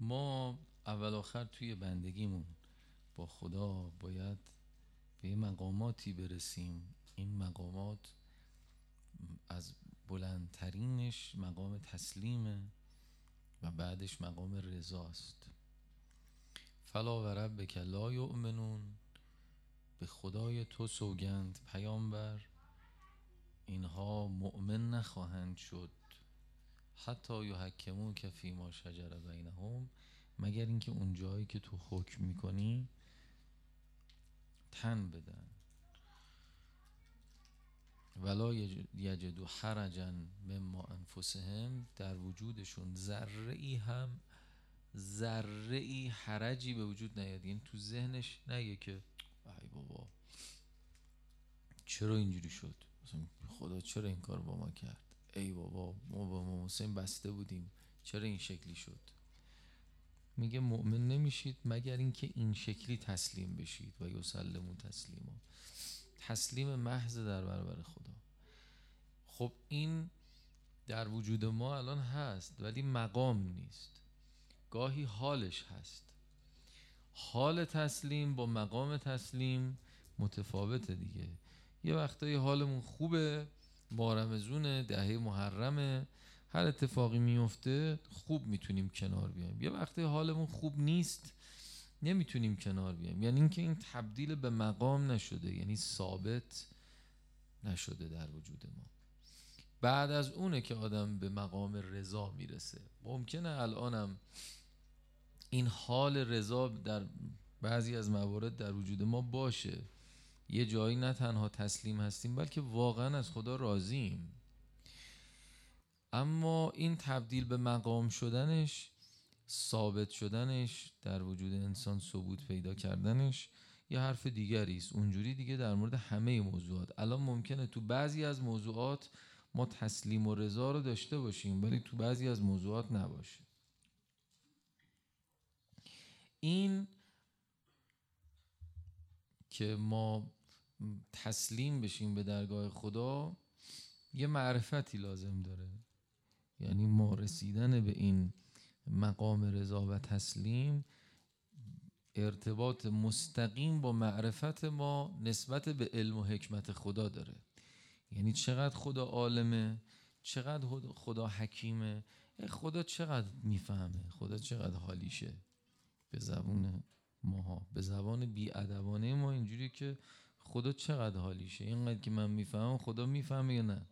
ما اول آخر توی بندگیمون با خدا باید به مقاماتی برسیم. این مقامات از بلندترینش مقام تسلیمه و بعدش مقام رضاست فلا و ربک لا یؤمنون به خدای تو سوگند پیامبر. اینها مؤمن نخواهند شد. حتی یحکمون که فی ما شجر بینهم مگر اینکه اون جایی که تو حکم می‌کنی تن بدن ولا یجدو حرجا مما انفسهم در وجودشون ذره ای هم ذره ای حرجی به وجود نیاد. یعنی تو ذهنش نگه که ای بابا چرا اینجوری شد؟ خدا چرا این کار با ما کرد؟ ای بابا ما با ما حسین بسته بودیم. چرا این شکلی شد؟ میگه مؤمن نمیشید مگر اینکه این شکلی تسلیم بشید و یسلمون تسلیما. تسلیم محض در برابر خدا. خب این در وجود ما الان هست ولی مقام نیست. گاهی حالش هست. حال تسلیم با مقام تسلیم متفاوته دیگه. یه وقتایی حالمون خوبه بارمزونه دهه محرمه. هر اتفاقی میفته خوب می‌تونیم کنار بیایم. یه وقتی حالمون خوب نیست نمی‌تونیم کنار بیایم. یعنی اینکه این تبدیل به مقام نشده یعنی ثابت نشده در وجود ما. بعد از اونه که آدم به مقام رضا می‌رسه. ممکنه الانم این حال رضا در بعضی از موارد در وجود ما باشه. یه جایی نه تنها تسلیم هستیم بلکه واقعا از خدا راضیم. اما این تبدیل به مقام شدنش ثابت شدنش در وجود انسان ثبوت پیدا کردنش یه حرف دیگری است. اونجوری دیگه در مورد همه موضوعات. الان ممکنه تو بعضی از موضوعات ما تسلیم و رضا رو داشته باشیم ولی تو بعضی از موضوعات نباشه. این که ما تسلیم بشیم به درگاه خدا یه معرفتی لازم داره. یعنی ما رسیدن به این مقام رضا و تسلیم ارتباط مستقیم با معرفت ما نسبت به علم و حکمت خدا داره. یعنی چقدر خدا عالمه چقدر خدا حکیمه خدا چقدر می‌فهمه خدا چقدر حالیشه. به زبون ماها به زبان بیادبانه ما اینجوری که خدا چقدر حالیشه؟ اینقدر که من می‌فهمم خدا می‌فهمه یا نه؟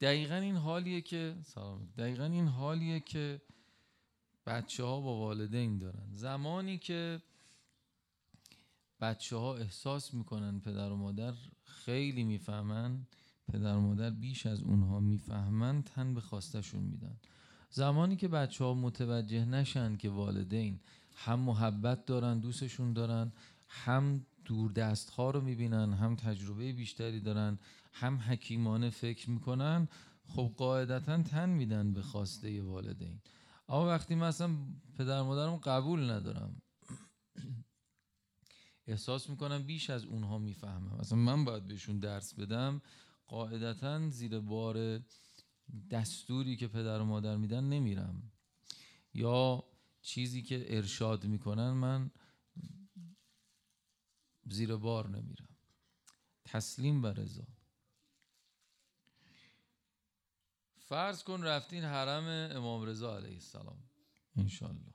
دقیقا این حالیه که سلام. دقیقا این حالیه که بچه ها با والدین دارن. زمانی که بچه ها احساس می‌کنن پدر و مادر خیلی می‌فهمن پدر و مادر بیش از اونها می‌فهمن تن به خواستشون میدن. زمانی که بچه ها متوجه نشن که والدین هم محبت دارن دوستشون دارن هم دور دست ها رو می‌بینن هم تجربه بیشتری دارن هم حکیمانه فکر می‌کنن. خب قاعدتا تن میدن به خواسته والدین. اما وقتی من اصلا پدر مادرم قبول ندارم احساس می‌کنم بیش از اونها می‌فهمم. اصلا من باید بهشون درس بدم قاعدتا زیر بار دستوری که پدر و مادر میدن نمیرم. یا چیزی که ارشاد می‌کنن من زیر بار نمیرم. تسلیم و رضا. فرض کن رفتین حرم امام رضا علیه السلام. انشالله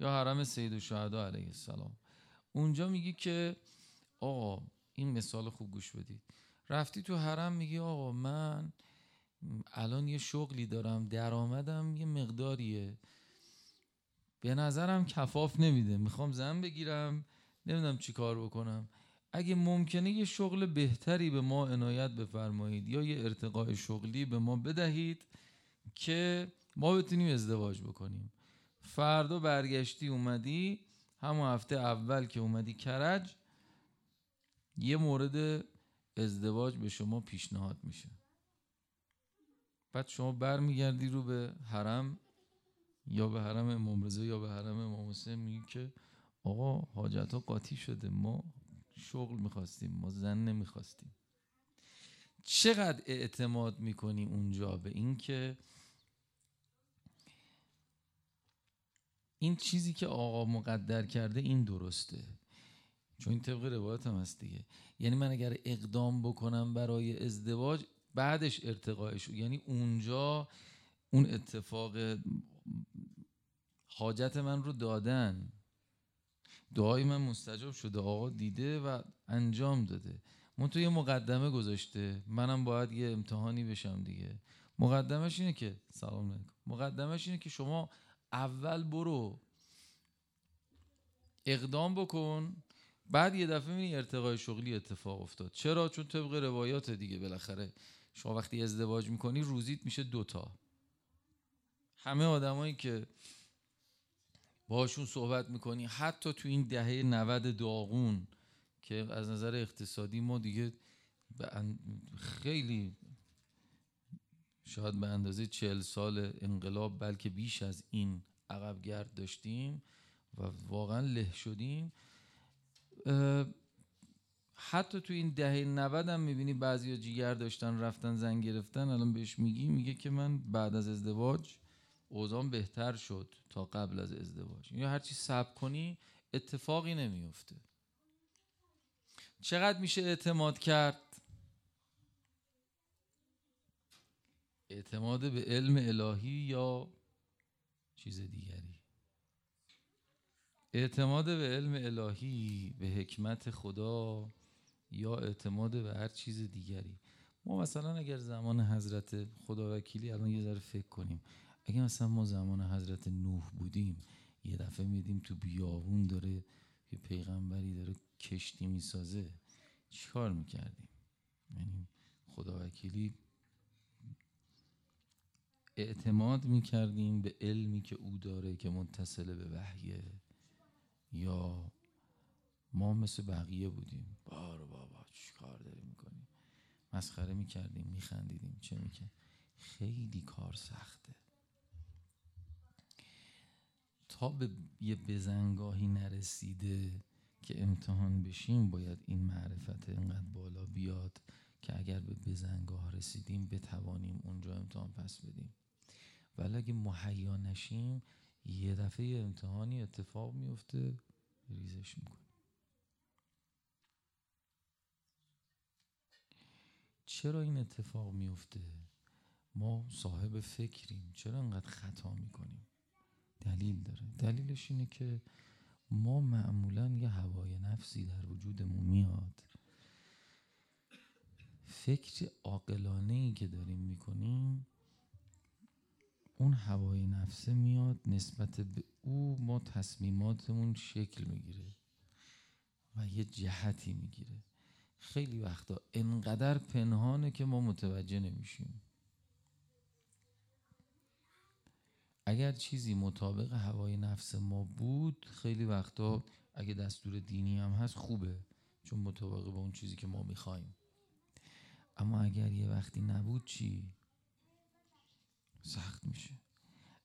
یا حرم سید و علیه السلام. اونجا میگی که آقا این مثال خوب گوش بدید. رفتی تو حرم میگی آقا من الان یه شغلی دارم درآمدم یه مقداریه. به نظرم کفاف نمیده. می‌خوام زن بگیرم. نمی‌دونم چی کار بکنم. اگه ممکنه یه شغل بهتری به ما عنایت بفرمایید یا یه ارتقاء شغلی به ما بدهید که ما بتونیم ازدواج بکنیم. فردا برگشتی اومدی همون هفته اول که اومدی کرج یه مورد ازدواج به شما پیشنهاد میشه. بعد شما برمیگردی رو به حرم یا به حرم امام یا به حرم امام حسین میگی که آقا حاجت ها قاطی شده. ما شغل می‌خواستیم ما زن نمی‌خواستیم. چقدر اعتماد می‌کنی اونجا به اینکه این چیزی که آقا مقدر کرده این درسته؟ چون این طبق روایت هم هست دیگه. یعنی من اگر اقدام بکنم برای ازدواج بعدش ارتقایش یعنی اونجا اون اتفاق حاجت من رو دادن. دعای من مستجاب شده آقا دیده و انجام داده. من تو یه مقدمه گذاشته. منم باید یه امتحانی بشم دیگه. مقدمش اینه که سلام علیکم. مقدمش اینه که شما اول برو. اقدام بکن. بعد یه دفعه می‌بینی ارتقای شغلی اتفاق افتاد. چرا؟ چون طبق روایات دیگه بالاخره شما وقتی ازدواج می‌کنی روزیت میشه دوتا همه آدمایی که باشون صحبت می‌کنی. حتی تو این دهه 90 داغون که از نظر اقتصادی ما دیگه خیلی شاید به اندازه چهل سال انقلاب بلکه بیش از این عقب گرد داشتیم و واقعا له شدیم. حتی تو این دهه 90 هم می‌بینی بعضی جیگر داشتن رفتن زن گرفتن. الان بهش میگی میگه که من بعد از ازدواج اوزان بهتر شد تا قبل از ازدواج. یا هرچی سب کنی اتفاقی نمیفته چقدر میشه اعتماد کرد؟ اعتماد به علم الهی یا چیز دیگری؟ اعتماد به علم الهی به حکمت خدا یا اعتماد به هر چیز دیگری؟ ما مثلا اگر زمان حضرت خدا وکیلی الان یه ذره فکر کنیم. اگه مثلا ما زمان حضرت نوح بودیم یه دفعه میدیم تو بیابون داره یه پیغمبری داره کشتی می‌سازه چیکار می‌کردیم؟ یعنی خدا وکیلی اعتماد می‌کردیم به علمی که او داره که متصل به وحیه یا ما مثل بقیه بودیم. بار بابا چی کار داری می‌کنیم؟ مسخره می‌کردیم میخندیدیم چه میکن خیلی کار سخته. تا به یه بزنگاهی نرسیده که امتحان بشیم باید این معرفت اینقدر بالا بیاد که اگر به بزنگاه رسیدیم بتوانیم اونجا امتحان پس بدیم. ولی اگه مهیا نشیم یه دفعه امتحانی اتفاق میفته ریزش می‌کنه چرا این اتفاق میفته؟ ما صاحب فکریم. چرا انقدر خطا می‌کنیم؟ دلیل داره. دلیلش اینه که ما معمولا یه هوای نفسی در وجودمون میاد. فکر عاقلانه ای که داریم می‌کنیم اون هوای نفسه میاد نسبت به او ما تصمیماتمون شکل می‌گیره و یه جهتی می‌گیره. خیلی وقتا انقدر پنهانه که ما متوجه نمیشیم. اگر چیزی مطابق هوای نفس ما بود خیلی وقتا اگه دستور دینی هم هست خوبه چون مطابق با اون چیزی که ما می‌خوایم اما اگر یه وقتی نبود چی؟ سخت میشه.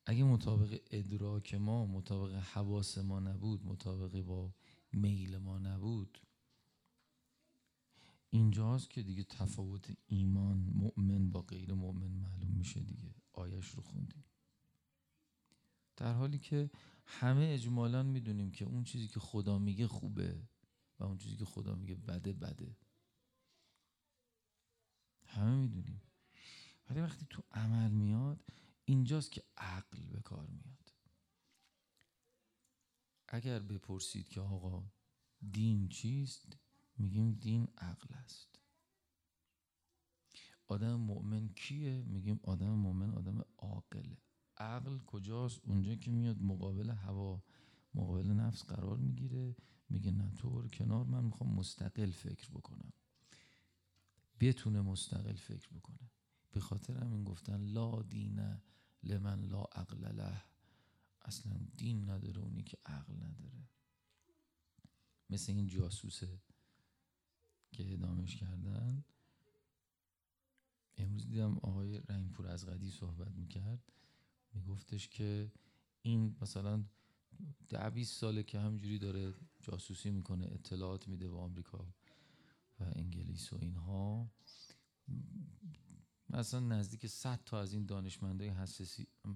اگه مطابق ادراک ما مطابق حواس ما نبود مطابق با میل ما نبود اینجاست که دیگه تفاوت ایمان مؤمن با غیر مؤمن معلوم میشه دیگه. آیش رو خوندیم. در حالی که همه اجمالا می‌دونیم که اون چیزی که خدا میگه خوبه و اون چیزی که خدا میگه بده بده. همه می‌دونیم. ولی وقتی تو عمل میاد اینجاست که عقل به کار میاد. اگر بپرسید که آقا دین چیست؟ میگیم دین عقل است. آدم مؤمن کیه؟ میگیم آدم مؤمن آدم عاقله. عقل کجاست؟ اونجا که میاد مقابل هوا مقابل نفس قرار می‌گیره. میگه نه طور کنار من می‌خوام مستقل فکر بکنم. بتونه مستقل فکر بکنه. به خاطر همین گفتن لا دینه لمن لا عقل له. اصلا دین نداره اونی که عقل نداره. مثل این جاسوسه که ادامش کردن. امروز دیدم آقای رنگپور از قدی صحبت می‌کرد. میگفتش که این مثلا ده 20 ساله که همجوری داره جاسوسی می‌کنه اطلاعات میده به آمریکا و انگلیس و اینها. مثلا نزدیک 100 تا از این دانشمندای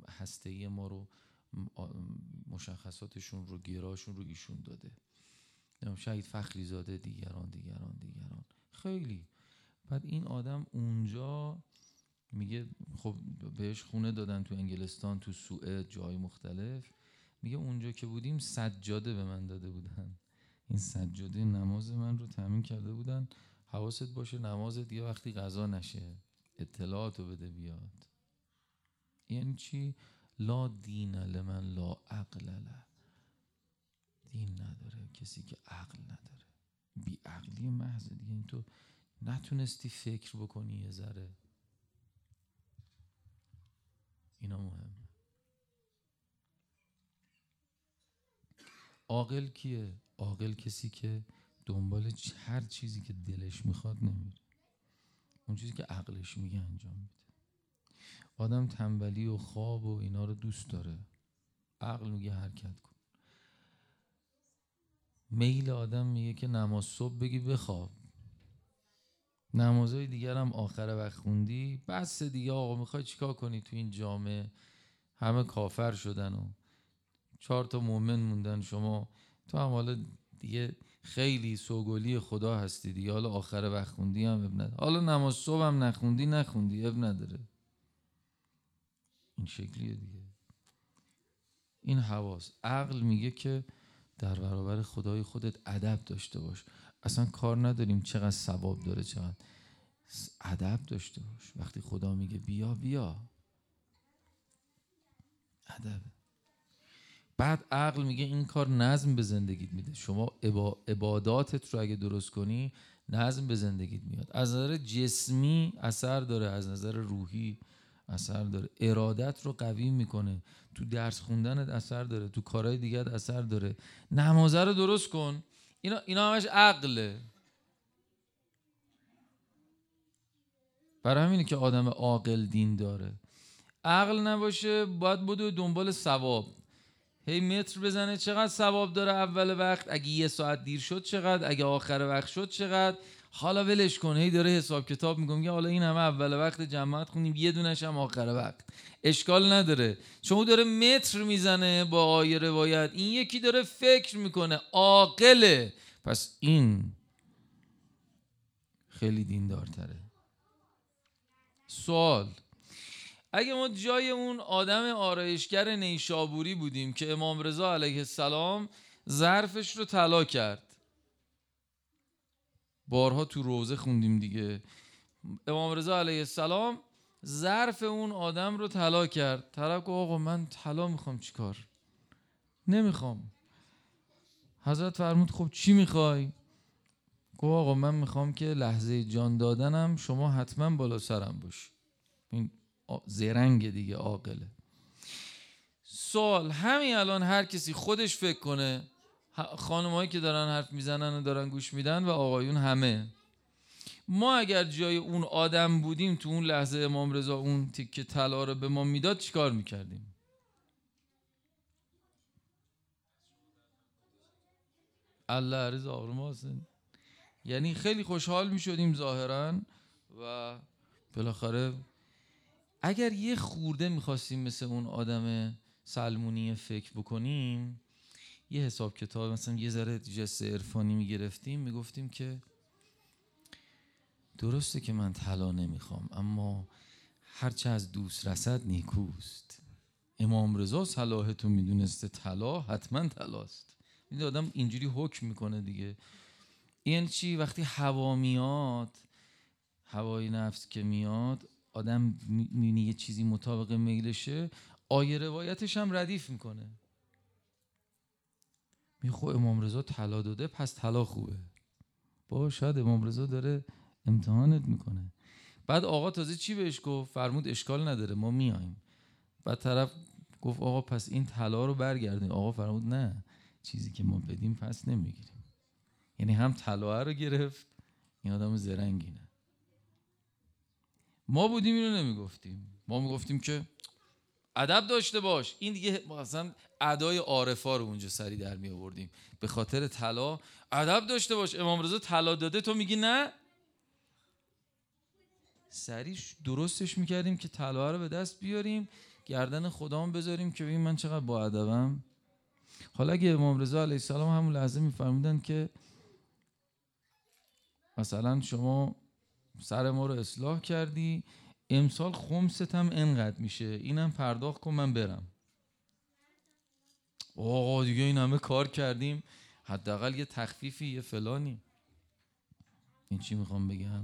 هسته ما رو مشخصاتشون رو گراشون رو ایشون داده. شهید فخری زاده دیگران دیگران دیگران. خیلی. بعد این آدم اونجا میگه خب بهش خونه دادن تو انگلستان تو سوئد جای مختلف. میگه اونجا که بودیم سجاده به من داده بودن. این سجاده نماز من رو تامین کرده بودن. حواست باشه نماز دیگه وقتی غذا نشه اطلاعاتو بده بیاد. یعنی چی؟ لا دین لمن لا عقل له. دین نداره کسی که عقل نداره. بی عقلی محض دیگه. این تو نتونستی فکر بکنی یه ذره. اینا مهمه. عاقل کیه؟ عاقل کسی که دنبال هر چیزی که دلش می‌خواد نمیره. اون چیزی که عقلش میگه انجام میده. آدم تنبلی و خواب و اینا رو دوست داره. عقل میگه حرکت کن. میل آدم میگه که نماز صبح بگی بخواب. نمازهای دیگر هم آخر وقت خوندی. بس دیگه آقا می‌خوای چیکار کنی تو این جامعه؟ همه کافر شدن و چهار تا مؤمن موندن. شما تو هم حالا دیگه خیلی سوگلی خدا هستی دیگه. حالا آخر وقت خوندی هم اب نداره. حالا نماز صبح هم نخوندی نخوندی اب نداره. این شکلیه دیگه. این حواس. عقل میگه که در برابر خدای خودت ادب داشته باش. اصلا کار نداریم چقدر ثواب داره چقدر ادب داشته باش. وقتی خدا میگه بیا بیا. ادب. بعد عقل میگه این کار نظم به زندگیت میده. شما عباداتت رو اگه درست کنی نظم به زندگیت میاد. از نظر جسمی اثر داره از نظر روحی اثر داره. ارادت رو قوی می‌کنه. تو درس خوندنت اثر داره تو کارهای دیگه اثر داره. نمازه رو درست کن. اینا, اینا همش عقله برای همینه که آدم عاقل دین داره. عقل نباشه باید بدو دنبال ثواب. هی متر بزنه چقدر ثواب داره اول وقت؟ اگه یه ساعت دیر شد چقدر؟ اگه آخر وقت شد چقدر؟ حالا ولش کن. هی داره حساب کتاب میگم که حالا این همه اول وقت جماعت خونیم یه دونش هم آخر وقت. اشکال نداره. شما داره متر می‌زنه با آیه روایت. این یکی داره فکر می‌کنه عاقله. پس این خیلی دیندارتره. سوال. اگه ما جای اون آدم آرایشگر نیشابوری بودیم که امام رضا علیه السلام ظرفش رو طلا کرد بارها تو روزه خوندیم دیگه. امام رضا علیه السلام ظرف اون آدم رو طلا کرد. طرف گفت آقا من طلا می‌خوام چیکار؟ نمی‌خوام. حضرت فرمود خب چی می‌خوای؟ گفت آقا من می‌خوام که لحظه جان دادنم شما حتما بالا سرم باشی این زرنگ دیگه عاقله. سوال همین الان هر کسی خودش فکر کنه خانمهایی که دارن حرف می‌زنن و دارن گوش میدن و آقایون همه. ما اگر جای اون آدم بودیم تو اون لحظه امام رضا اون تیکه طلا رو به ما می‌داد چیکار می‌کردیم؟ الله عرض آروم یعنی خیلی خوشحال می‌شدیم ظاهرا و بالاخره اگر یه خورده می‌خواستیم مثل اون آدم سلمونی فکر بکنیم یه حساب کتاب مثلا یه ذره جست عرفانی می‌گرفتیم می‌گفتیم که درسته که من طلا نمی‌خوام اما هرچه از دوست رسد نیکوست. امام رضا صلاحتون می‌دونسته طلا حتما طلاست. این آدم اینجوری حکم می‌کنه دیگه. این چی؟ وقتی هوا میاد هوای نفس که میاد آدم می‌بینی یه چیزی مطابق میلشه آیه روایتش هم ردیف می‌کنه. میخو امام رضا طلا داده پس طلا خوبه. با شاید امام رضا داره امتحانت می‌کنه. بعد آقا تازه چی بهش گفت؟ فرمود اشکال نداره ما میایم بعد طرف گفت آقا پس این طلا رو برگردیم آقا فرمود نه چیزی که ما بدیم پس نمی‌گیریم. یعنی هم طلا رو گرفت این آدم زرنگینه ما بودیم اینو نمی‌گفتیم. ما می‌گفتیم که ادب داشته باش. این دیگه مثلا ادای عارفا رو اونجا سری در می آوردیم. به خاطر طلا. ادب داشته باش. امام رضا طلا داده تو میگی نه؟ سریش درستش می‌کردیم که طلا رو به دست بیاریم گردن خدامون بذاریم که ببین من چقدر با ادبم. حالا اگه امام رضا علیه السلام همون لحظه میفرمودن که مثلا شما سر ما رو اصلاح کردی امسال خمست هم انقدر میشه. اینم پرداخت کن من برم. آقا دیگه این همه کار کردیم. حداقل یه تخفیفی یه فلانی. این چی می‌خوام بگم؟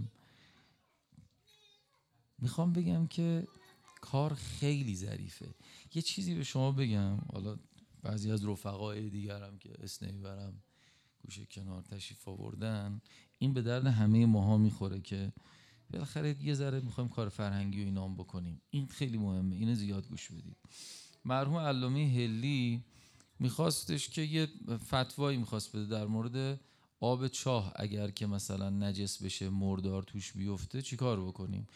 می‌خوام بگم که کار خیلی ظریفه. یه چیزی به شما بگم. حالا بعضی از رفقای دیگرم که اسم نمی‌برم گوشه کنار تشریف آوردن. این به درد همه ماها می‌خوره که بالاخره یه ذره می‌خوایم کار فرهنگی و اینام بکنیم. این خیلی مهمه. اینو زیاد گوش بدید. مرحوم علامه هلی میخواستش که یه فتوایی می‌خواست بده در مورد آب چاه. اگر که مثلا نجس بشه مردار توش بیفته چیکار بکنیم؟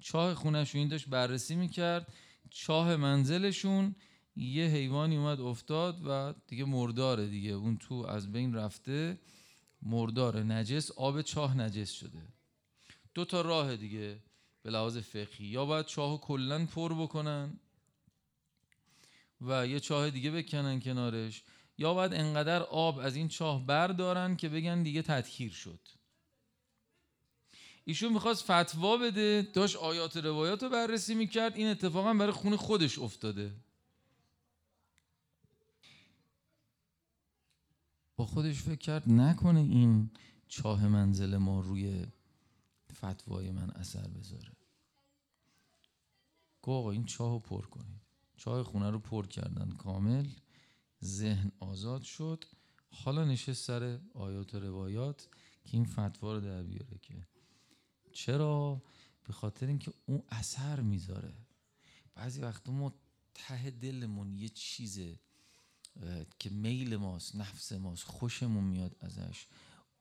چاه خونشون این داشت بررسی می‌کرد. چاه منزلشون یه حیوانی اومد افتاد و دیگه مرداره دیگه. اون تو از بین رفته مردار نجس آب چاه نجس شده. دو تا راه دیگه به لحاظ فقهی. یا باید چاه کلا پر بکنن و یه چاه دیگه بکنن کنارش یا باید انقدر آب از این چاه بردارن که بگن دیگه تطهیر شد. ایشون می‌خواست فتوا بده داشت آیات روایات رو بررسی می‌کرد این اتفاقا برای خون خودش افتاده. با خودش فکر کرد نکنه این چاه منزل ما روی فتوای من اثر بذاره. گو آقا این چاه رو پر کنید. چاه خونه رو پر کردن کامل ذهن آزاد شد. حالا نشست سر آیات و روایات که این فتوا رو در بیاره که چرا؟ به خاطر اینکه اون اثر می‌ذاره. بعضی وقتا ما ته دلمون یه چیزه که میل ماست نفس ماست خوشمون میاد ازش.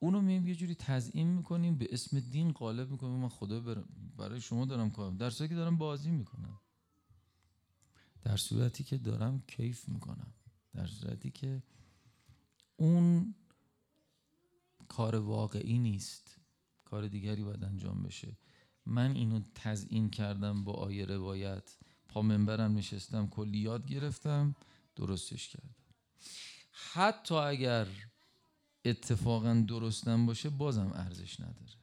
اونو میم یه جوری تزیین می‌کنیم به اسم دین قالب می‌کنیم. من خدا برای شما دارم کارم در صورتی که دارم بازی می‌کنم. در صورتی که دارم کیف می‌کنم. در صورتی که اون کار واقعی نیست. کار دیگری باید انجام بشه. من اینو تزیین کردم با آیه روایت. پا منبرم نشستم کلی یاد گرفتم. درستش کردم. حتی اگر اتفاقا درستم باشه بازم ارزش نداره.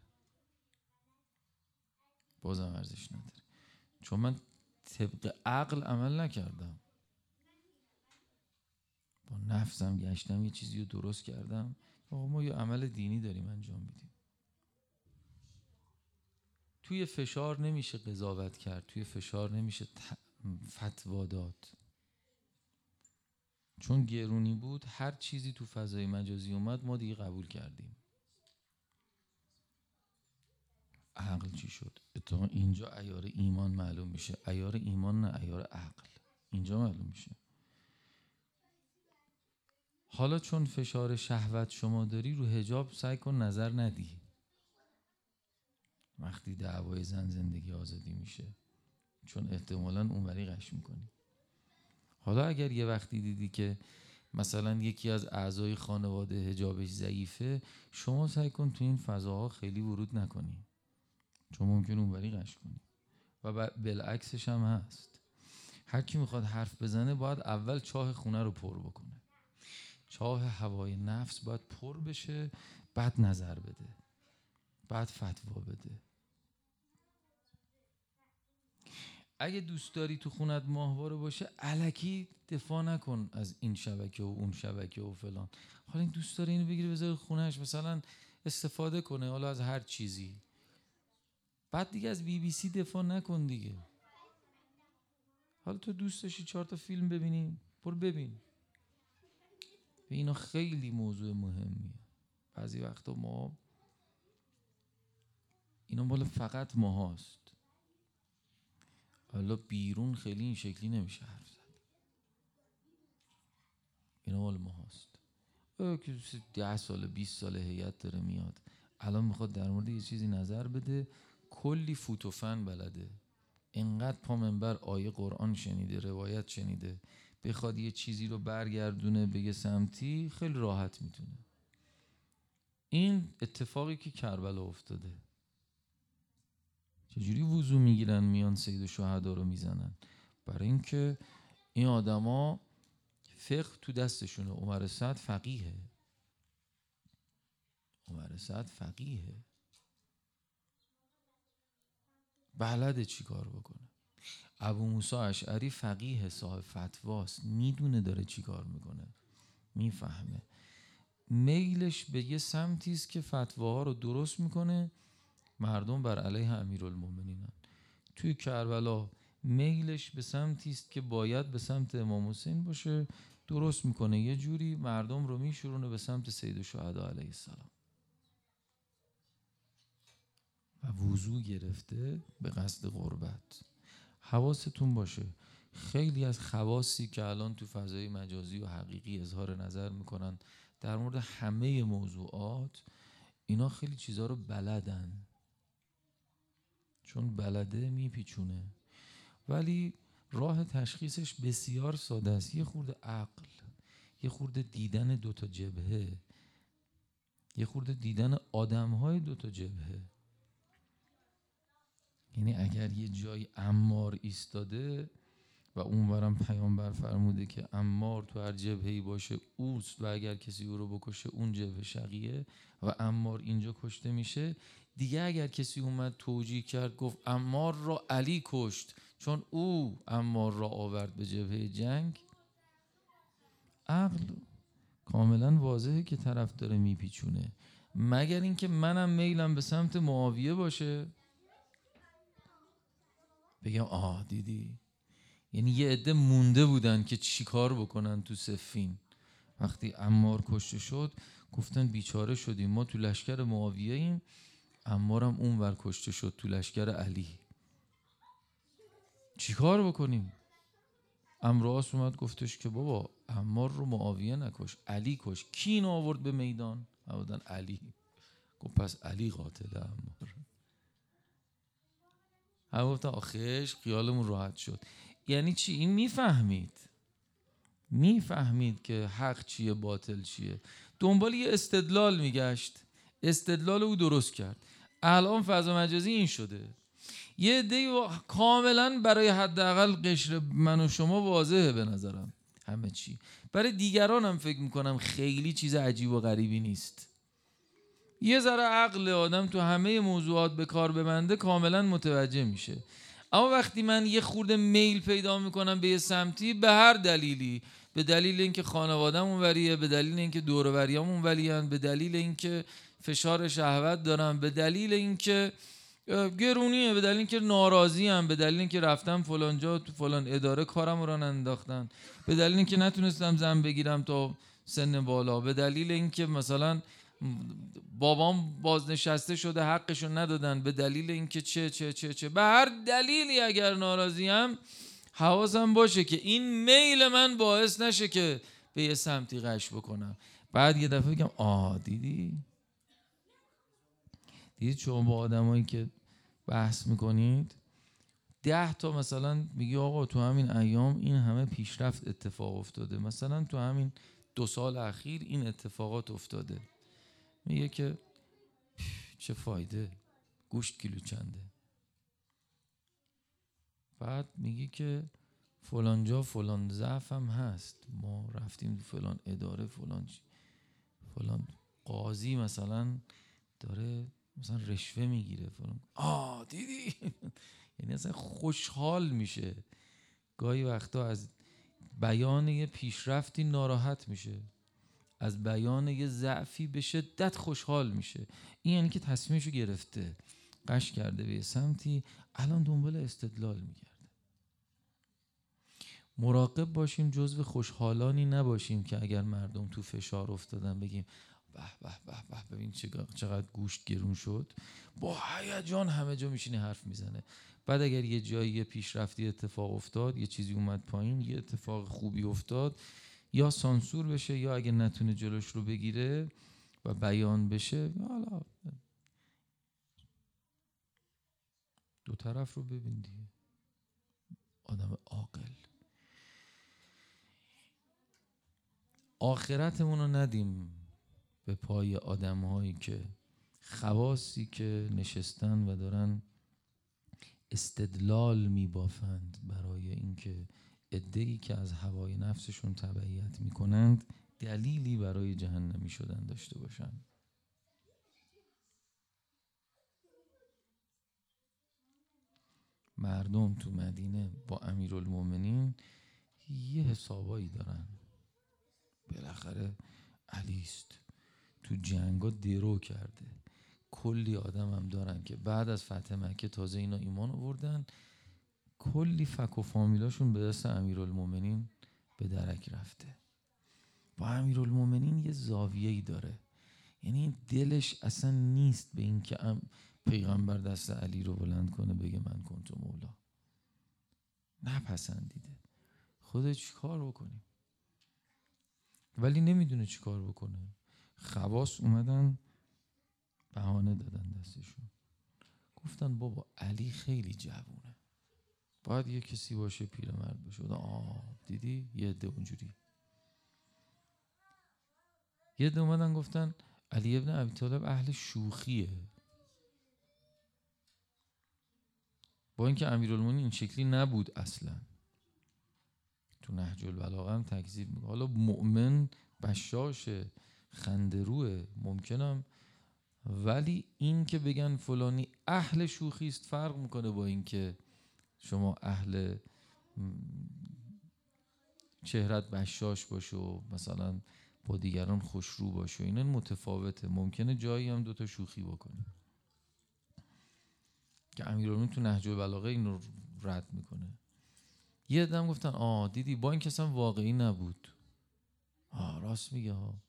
بازم ارزش نداره. چون من طبق عقل عمل نکردم. با نفسم گشتم یه چیزی رو درست کردم. آقا ما یه عمل دینی داریم انجام میدیم. توی فشار نمیشه قضاوت کرد توی فشار نمیشه فتوا داد چون گرونی بود هر چیزی تو فضای مجازی اومد ما دیگه قبول کردیم. عقل چی شد؟ اتفاقا اینجا ایار ایمان معلوم میشه. ایار ایمان نه ایار عقل. اینجا معلوم میشه. حالا چون فشار شهوت شما داری رو هجاب سعی کن نظر ندی. وقتی دعوای زن زندگی آزادی میشه چون احتمالا اونوری قش می‌کنی. حالا اگر یه وقتی دیدی که مثلا یکی از اعضای خانواده هجابش ضعیفه شما سعی کن تو این فضاها خیلی ورود نکنی. چون ممکن اونوری قش کنی. و بالعکسش هم هست. هر کی می‌خواد حرف بزنه باید اول چاه خونه رو پر بکنه. چاه هوای نفس باید پر بشه بعد نظر بده. بعد فتوا بده. اگه دوست داری تو خونت ماهواره باشه علکی دفاع نکن از این شبکه و اون شبکه و فلان. حالا این دوست داره اینو بگیره بذاره خونهش مثلا استفاده کنه حالا از هر چیزی. بعد دیگه از بی بی سی دفاع نکن دیگه. حالا تو دوست داشتی چهار تا فیلم ببینی؟ برو ببین. اینا خیلی موضوع مهمیه. بعضی وقتا ما اینا مال فقط ماهاست. حالا بیرون خیلی این شکلی نمیشه حرف زد. اینا مال ما هست که ده سال 20 سال هیئت داره میاد. الان می‌خواد در مورد یه چیزی نظر بده. کلی فوتوفن بلده. انقدر پا منبر آیه قرآن شنیده روایت شنیده. بخواد یه چیزی رو برگردونه به یه سمتی خیلی راحت می‌تونه. این اتفاقی که کربلا افتاده. چجوری وضو می‌گیرن میان سید شهدا رو می‌زنن؟ برای اینکه این آدما فقه تو دستشونه عمر سعد فقیهه. عمر سعد فقیهه. بلده چی کار بکنه؟ ابو موسی اشعری فقیه صاحب فتواست. می‌دونه داره چی کار می‌کنه. می‌فهمه. میلش به یه سمتی است که فتواها رو درست می‌کنه. مردم بر علیه امیرالمومنینن توی کربلا میلش به سمتی است که باید به سمت امام حسین باشه. درست می‌کنه. یه جوری مردم رو میشورونه به سمت سید الشهدا علیه السلام. و وضوع گرفته به قصد غربت. حواستون باشه. خیلی از خواصی که الان تو فضای مجازی و حقیقی اظهار نظر می‌کنن در مورد همه موضوعات اینا خیلی چیزها رو بلدن. چون بلده میپیچونه. ولی راه تشخیصش بسیار ساده است. یه خورده عقل یه خورده دیدن دوتا جبهه یه خورده دیدن آدم های دوتا جبهه. یعنی اگر یه جای امار ایستاده و اونورم پیامبر فرموده که امار تو هر جبهه‌ای باشه اوست و اگر کسی او رو بکشه اون جبهه شقیه و امار اینجا کشته میشه دیگه اگر کسی اومد توجیه کرد گفت امار را علی کشت. چون او امار را آورد به جبهه جنگ. عقل کاملا واضحه که طرف داره میپیچونه. مگر اینکه منم میلم به سمت معاویه باشه؟ بگم آه دیدی؟ یعنی یه عده مونده بودن که چیکار بکنن تو سفین وقتی امار کشته شد گفتن بیچاره شدیم. ما تو لشکر معاویه ایم. امارم اون ور کشته شد تو لشکر علی. چیکار بکنیم؟ امراس اومد گفتش که بابا امار رو معاویه نکش علی کش. کی اینو آورد به میدان؟ بودن علی. گفت پس علی قاتل امار. هم گفتن آخش خیالمون راحت شد. یعنی چی؟ این می‌فهمید. می‌فهمید که حق چیه باطل چیه. دنبال یه استدلال میگشت. استدلال او درست کرد. الان فضا مجازی این شده. یه عده کاملا برای حداقل قشر من و شما واضحه به نظرم. همه چی. برای دیگران هم فکر می‌کنم خیلی چیز عجیب و غریبی نیست. یه ذره عقل آدم تو همه موضوعات به کار ببنده کاملا متوجه میشه. اما وقتی من یه خورده میل پیدا می‌کنم به یه سمتی به هر دلیلی به دلیل اینکه خانوادم اونوریه به دلیل اینکه دوروریام اونوریان به دلیل اینکه فشار شهوت دارم. به دلیل اینکه گرونیه به دلیل اینکه ناراضی هم به دلیل اینکه رفتم فلان جا تو فلان اداره کارم رو انداختن. به دلیل اینکه نتونستم زن بگیرم تا سن بالا. به دلیل اینکه مثلا بابام بازنشسته شده حقشو ندادن. به دلیل اینکه چه چه چه چه. به هر دلیلی اگر ناراضیم حواسم باشه که این میل من باعث نشه که به یه سمتی قش بکنم. بعد یه دفعه بگم آه دیدی؟ دیدید شما با آدمایی که بحث می‌کنید ده تا مثلا میگی آقا تو همین ایام این همه پیشرفت اتفاق افتاده. مثلا تو همین دو سال اخیر این اتفاقات افتاده. میگه که چه فایده؟ گوشت کیلو چنده؟ بعد میگه که فلان جا فلان ضعف هم هست. ما رفتیم فلان اداره فلان فلان قاضی مثلا داره مثلا رشوه می‌گیره فلان. آه دیدی؟ یعنی اصلا خوشحال میشه. گاهی وقتا از بیان یه پیشرفتی ناراحت میشه. از بیان یه ضعفی به شدت خوشحال میشه. این یعنی که تصمیمشو گرفته قش کرده به سمتی الان دنبال استدلال میگرده. مراقب باشیم جزو خوشحالانی نباشیم که اگر مردم تو فشار افتادن بگیم به به به ببین چقدر گوشت گرون شد. با هیجان همه جا میشینه حرف می‌زنه. بعد اگر یه جایی پیشرفتی اتفاق افتاد یه چیزی اومد پایین یه اتفاق خوبی افتاد یا سانسور بشه یا اگه نتونه جلوش رو بگیره و بیان بشه حالا دو طرف رو ببین دیگه. آدم عاقل. آخرتمون رو ندیم. به پای آدم هایی که خواصی که نشستن و دارن استدلال میبافند برای اینکه ادهی که از هوای نفسشون تبعیت می‌کنند دلیلی برای جهنمی شدن داشته باشند مردم تو مدینه با امیرالمومنین یه حسابایی دارن. بالاخره علیست. تو جنگا درو کرده. کلی آدم هم دارن که بعد از فتح مکه تازه اینا ایمان آوردن. کلی فک و فامیلاشون به دست امیرالمومنین به درک رفته. با امیرالمومنین یه زاویه ای داره. یعنی دلش اصلا نیست به اینکه پیغمبر دست علی رو بلند کنه بگه من کنتو مولا. نپسندیده. خودت چیکار بکنیم ولی نمی‌دونه چیکار بکنه. خواص اومدن بهانه دادن دستشون. گفتن بابا علی خیلی جوونه. باید یه کسی باشه پیرمرد بشه. آه دیدی؟ یه عده اونجوری. یه عده اومدن گفتن علی ابن ابی طالب اهل شوخیه. با اینکه امیرالمومنین این شکلی نبود اصلا. تو نهج البلاغه هم تکذیب می‌کنه. حالا مؤمن بشاش خندروه ممکنم. ولی این که بگن فلانی اهل شوخی است فرق می‌کنه با اینکه شما اهل چهرت بشاش باشه و مثلا با دیگران خوشرو باشه. این متفاوته. ممکنه جایی هم دوتا شوخی بکنه. که امیرالمومنین تو نهج البلاغه این رو رد می‌کنه. یه دم گفتن آه دیدی با این کسان واقعی نبود. آه راست میگه ها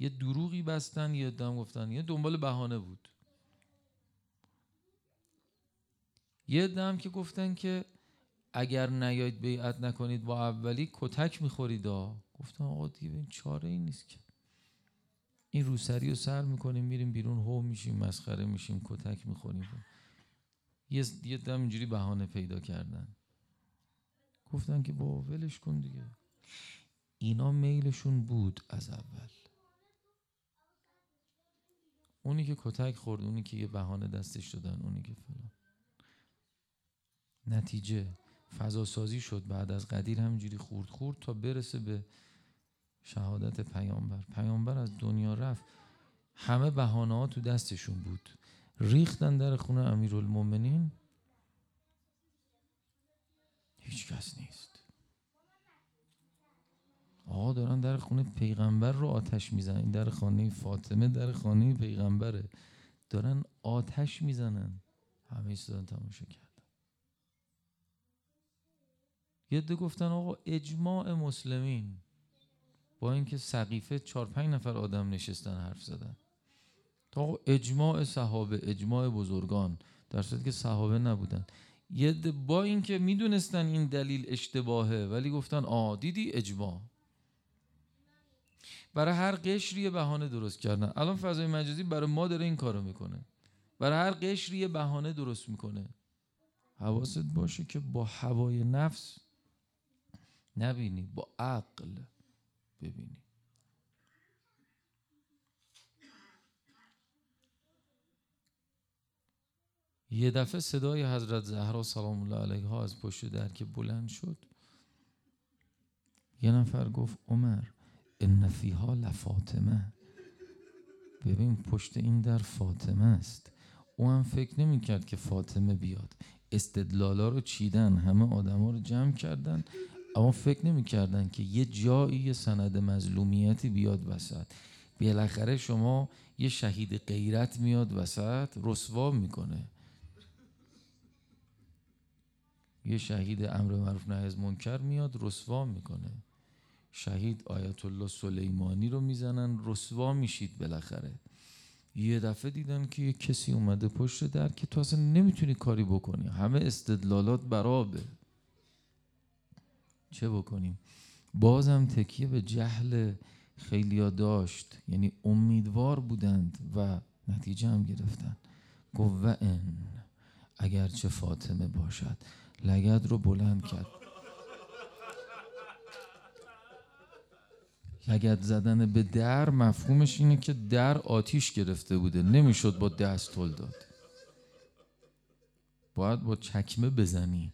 یه دروغی بستن یه دم گفتن. یه دنبال بهانه بود. یه دم که گفتن که اگر نیاید بیعت نکنید با اولی کتک می‌خورید. گفتن آقا دیگه این چاره ای نیست که. این روسری رو سر می‌کنیم میریم بیرون هو میشیم مسخره میشیم کتک می‌خوریم. یه یه دم اینجوری بهانه پیدا کردن. گفتن که با ولش کن دیگه. اینا میلشون بود از اول. اونی که کتک خورد اونی که یه بهانه دستش دادن اونی که فلان. نتیجه فضا سازی شد. بعد از قدیر همینجوری خورد خورد تا برسه به شهادت پیامبر. پیامبر از دنیا رفت. همه بهانه ها تو دستشون بود. ریختن در خونه امیرالمومنین هیچ کس نیست. آقا دارن در خونه پیغمبر رو آتش می‌زنن. در خانه فاطمه در خانه پیغمبره. دارن آتش می‌زنن. همه ایستادن تماشا کردن. یه ده گفتن آقا اجماع مسلمین. با اینکه سقیفه چهار پنج نفر آدم نشستن حرف زدن. تا اجماع صحابه اجماع بزرگان. در صورتی که صحابه نبودن. یه با اینکه می‌دونستن این دلیل اشتباهه ولی گفتن آ دیدی اجماع. برای هر قشری بهانه درست کردن. الان فضای مجازی برای ما داره این کارو می‌کنه. برای هر قشری بهانه درست می‌کنه. حواست باشه که با هوای نفس نبینی با عقل ببینی. یه دفعه صدای حضرت زهرا سلام الله علیها از پشت در که بلند شد یه نفر گفت عمر ان فیها لفاطمه. ببین پشت این در فاطمه است. او هم فکر نمی کرد که فاطمه بیاد. استدلالا رو چیدن همه آدما رو جمع کردن اما فکر نمی کردن که یه جایی یه سند مظلومیتی بیاد وسط. بالاخره شما یه شهید غیرت میاد وسط رسوا می‌کنه. یه شهید امر معروف نهی از منکر میاد رسوا می‌کنه. شهید آیت الله سلیمانی رو می‌زنن رسوا میشید بالاخره. یه دفعه دیدن که یه کسی اومده پشت در که تو اصلا نمی‌تونی کاری بکنی. همه استدلالات برابه چه بکنیم؟ بازم تکیه به جهل خیلیا داشت. یعنی امیدوار بودند و نتیجه هم گرفتن. گفت و ان اگرچه فاطمه باشد لگد رو بلند کرد. لگد زدن به در مفهومش اینه که در آتیش گرفته بوده. نمی‌شد با دست تل داد. باید با چکمه بزنی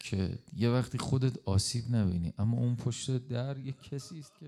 که یه وقتی خودت آسیب نبینی. اما اون پشت در یه کسی است که